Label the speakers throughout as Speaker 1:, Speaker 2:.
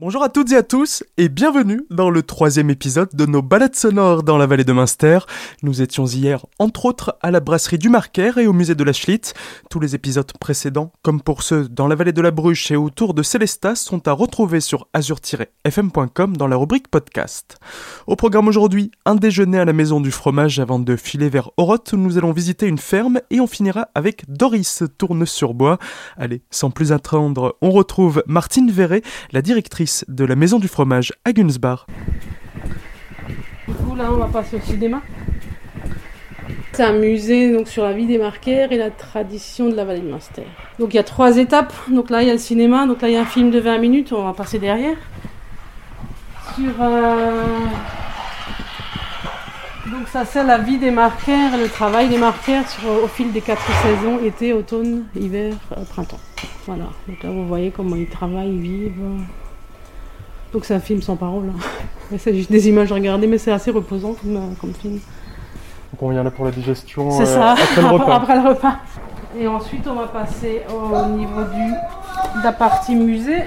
Speaker 1: Bonjour à toutes et à tous et bienvenue dans le troisième épisode de nos balades sonores dans la vallée de Münster. Nous étions hier entre autres à la brasserie du Marquer et au musée de la Schlitz. Tous les épisodes précédents, comme pour ceux dans la vallée de la Bruche et autour de Célestas, sont à retrouver sur azur-fm.com dans la rubrique podcast. Au programme aujourd'hui, un déjeuner à la maison du fromage avant de filer vers Oroth où nous allons visiter une ferme et on finira avec Doris Tourne-sur-Bois. Allez, sans plus attendre, on retrouve Martine Verret, la directrice de la Maison du Fromage à Gunsbar.
Speaker 2: Du coup, là, on va passer au cinéma. C'est un musée donc, sur la vie des marquaires et la tradition de la vallée de Munster. Donc il y a trois étapes. Donc là, il y a le cinéma. Donc là, il y a un film de 20 minutes. On va passer derrière. Sur. euh, Donc ça, c'est la vie des marquaires, le travail des marquaires sur- au fil des quatre saisons été, automne, hiver, euh, printemps. Voilà. Donc là, vous voyez comment ils travaillent, ils vivent. Donc c'est un film sans parole. hein. C'est juste des images à regarder, mais c'est assez reposant comme, euh, comme film.
Speaker 1: Donc on vient là pour la digestion
Speaker 2: C'est
Speaker 1: euh,
Speaker 2: ça,
Speaker 1: après le repas.
Speaker 2: après le repas. Et ensuite, on va passer au niveau du, de la partie musée.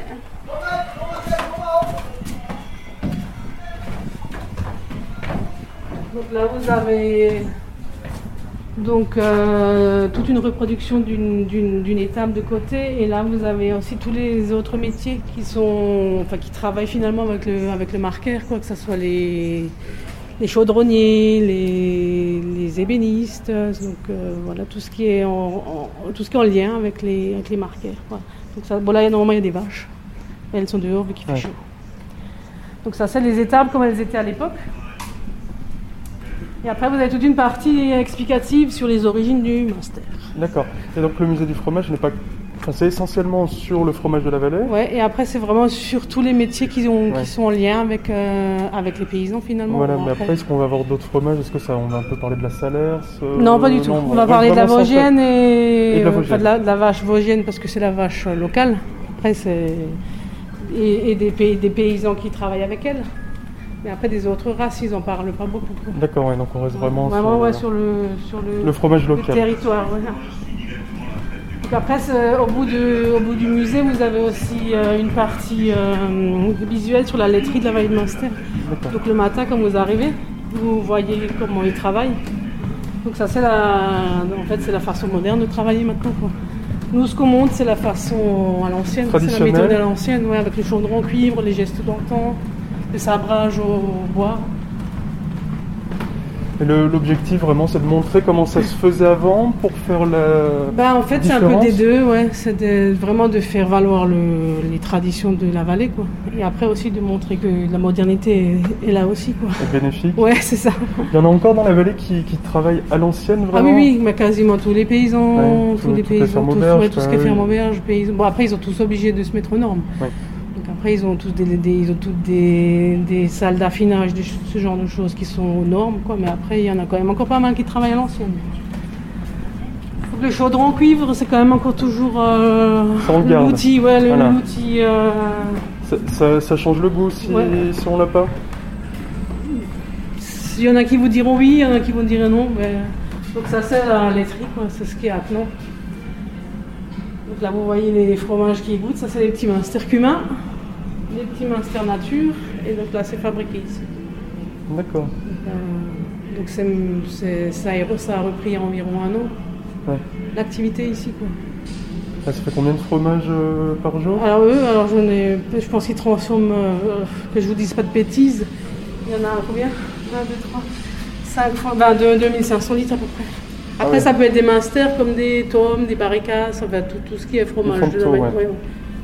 Speaker 2: Donc là, vous avez donc euh, toute une reproduction d'une- d'une d'une étape de côté. Et là, vous avez aussi tous les autres métiers qui sont, enfin, qui travaillent finalement avec le, avec le marqueur, quoi, que ce soit les, les chaudronniers, les, les ébénistes, donc euh, voilà tout ce qui est en, en- tout ce qui est en lien avec les, avec les marqueurs. voilà. Donc ça, bon là normalement il y a des vaches, mais elles sont dehors vu qu'il fait chaud. Donc ça c'est les étapes comme elles étaient à l'époque. Et après vous avez toute une partie explicative sur les origines du Munster.
Speaker 1: D'accord. Et donc le musée du fromage n'est pas. Enfin, c'est essentiellement sur le fromage de la vallée?
Speaker 2: Ouais, et après c'est vraiment sur tous les métiers qui, ont,
Speaker 1: Ouais.
Speaker 2: qui sont en lien avec, euh, avec les paysans finalement.
Speaker 1: Voilà, mais après, est-ce qu'on va avoir d'autres fromages? Est-ce que ça, on va un peu parler de la salaire ce-
Speaker 2: Non, pas du tout.
Speaker 1: non,
Speaker 2: on va parler de la. Vosgienne et,
Speaker 1: Et de la Vosgienne.
Speaker 2: pas de la, de la vache Vosgienne parce que c'est la vache locale. Après, c'est. Et, et des, pays- des paysans qui travaillent avec elle. Mais après, des autres races, ils en parlent pas beaucoup.
Speaker 1: D'accord, ouais, donc on reste vraiment,
Speaker 2: Vraiment,
Speaker 1: sur,
Speaker 2: ouais, sur le, sur le,
Speaker 1: le fromage
Speaker 2: le
Speaker 1: local.
Speaker 2: territoire. Donc après, c'est- au bout, de, au bout du musée, vous avez aussi euh, une partie euh, visuelle sur la laiterie de la vallée de Munster. Donc le matin, quand vous arrivez, vous voyez comment ils travaillent. Donc ça, c'est la, en fait, c'est la façon moderne de travailler maintenant. Quoi. Nous, ce qu'on montre, c'est la façon à l'ancienne, c'est la méthode à l'ancienne, ouais, avec le chaudron en cuivre, les gestes d'antan, le sabrage au bois.
Speaker 1: Et l'objectif vraiment, c'est de montrer comment ça se faisait avant pour faire la.
Speaker 2: Bah, en fait, c'est un peu des deux, ouais. C'est de- vraiment de faire valoir le- les traditions de la vallée, quoi. Et après aussi de montrer que la modernité est, est là aussi, quoi.
Speaker 1: est bénéfique.
Speaker 2: Ouais, c'est ça.
Speaker 1: Il y en a encore dans la vallée qui, qui travaillent à l'ancienne
Speaker 2: Ah
Speaker 1: vraiment
Speaker 2: oui, oui, mais quasiment tous les paysans,
Speaker 1: Ouais,
Speaker 2: tous
Speaker 1: tout-
Speaker 2: les paysans, ouais, tout ce qui est ferme auberge, paysans. Bon, après, ils sont tous obligés de se mettre aux normes.
Speaker 1: Ouais.
Speaker 2: Après, ils ont tous des, des- ils ont toutes des, des salles d'affinage, ch- ce genre de choses qui sont aux normes, quoi. Mais après, il y en a quand même encore pas mal qui travaillent à l'ancienne. Le chaudron en cuivre, c'est quand même encore toujours euh, l'outil, ouais,
Speaker 1: Voilà.
Speaker 2: euh,
Speaker 1: ça, ça- ça change le goût si,
Speaker 2: Ouais.
Speaker 1: si on l'a pas
Speaker 2: Il y en a qui vous diront oui, il y en a qui vous diront non. Mais... Donc ça c'est la laiterie, quoi. c'est ce qui est à Cnon. Donc là vous voyez les fromages qui goûtent, ça c'est les petits Munster cumin, les petits Munster nature, et donc là c'est fabriqué ici.
Speaker 1: D'accord.
Speaker 2: Donc, euh, donc c'est, c'est- ça, a, ça a repris environ un an,
Speaker 1: Ouais.
Speaker 2: l'activité ici. Quoi.
Speaker 1: Ah, ça fait combien de fromages euh, par jour?
Speaker 2: Alors eux, alors j'en ai, je pense qu'ils transforment, euh, que je vous dise pas de bêtises, il y en a combien? 1, 2, 3, 5 fois, ben, de- 2500 litres à peu près. Après,
Speaker 1: ouais.
Speaker 2: ça peut être des masters comme des tomes, des barricades, enfin, tout, tout ce qui est fromage
Speaker 1: font
Speaker 2: de la
Speaker 1: tout,
Speaker 2: vallée.
Speaker 1: ouais.
Speaker 2: ouais, ouais.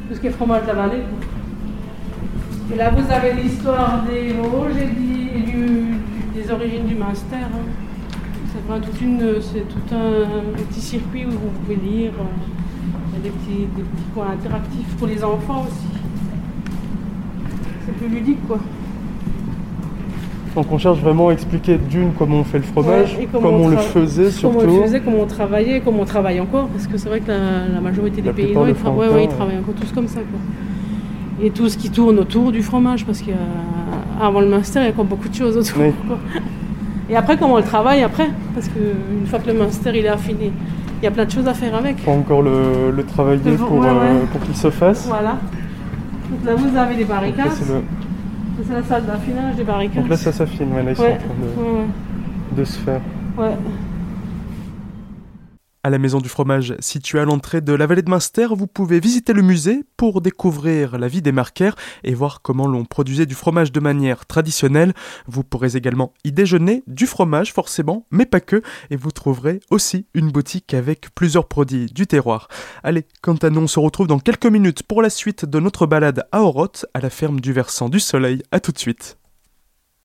Speaker 2: Tout ce qui est fromage de la vallée. quoi. Et là, vous avez l'histoire des Vosges et, du- et du- des origines du master. hein. C'est vraiment toute une, c'est tout un, petit circuit où vous pouvez lire. euh, Il y a des petits, des petits coins interactifs pour les enfants aussi. C'est plus ludique, quoi.
Speaker 1: Donc on cherche vraiment à expliquer d'une comment on fait le fromage,
Speaker 2: Ouais,
Speaker 1: comment, on, le faisait surtout.
Speaker 2: Comment on le faisait, comment on travaillait, comment on travaille encore, parce que c'est vrai que la, la majorité des
Speaker 1: La
Speaker 2: paysans, ils, tra- ouais, ils travaillent encore tous comme ça. Quoi. Et tout ce qui tourne autour du fromage, parce qu'avant le master, il y a encore beaucoup de choses autour.
Speaker 1: Oui.
Speaker 2: quoi. Et après, comment on le travaille après? Parce qu'une fois que le master il est affiné, il y a plein de choses à faire avec.
Speaker 1: Encore le, le travailler
Speaker 2: Le-
Speaker 1: pour,
Speaker 2: ouais,
Speaker 1: euh, pour qu'il se fasse.
Speaker 2: Voilà. Donc là, vous avez
Speaker 1: là,
Speaker 2: barricades.
Speaker 1: c'est le-
Speaker 2: la salle d'affinage des barricades.
Speaker 1: Donc là, ça s'affine. Ouais, là, ils sont en train de, de se faire.
Speaker 2: ouais.
Speaker 1: À la Maison du Fromage, située à l'entrée de la vallée de Münster, vous pouvez visiter le musée pour découvrir la vie des marquaires et voir comment l'on produisait du fromage de manière traditionnelle. Vous pourrez également y déjeuner du fromage forcément, mais pas que, et vous trouverez aussi une boutique avec plusieurs produits du terroir. Allez, quant à nous, on se retrouve dans quelques minutes pour la suite de notre balade à Oroth, à la ferme du versant du soleil. À tout de suite.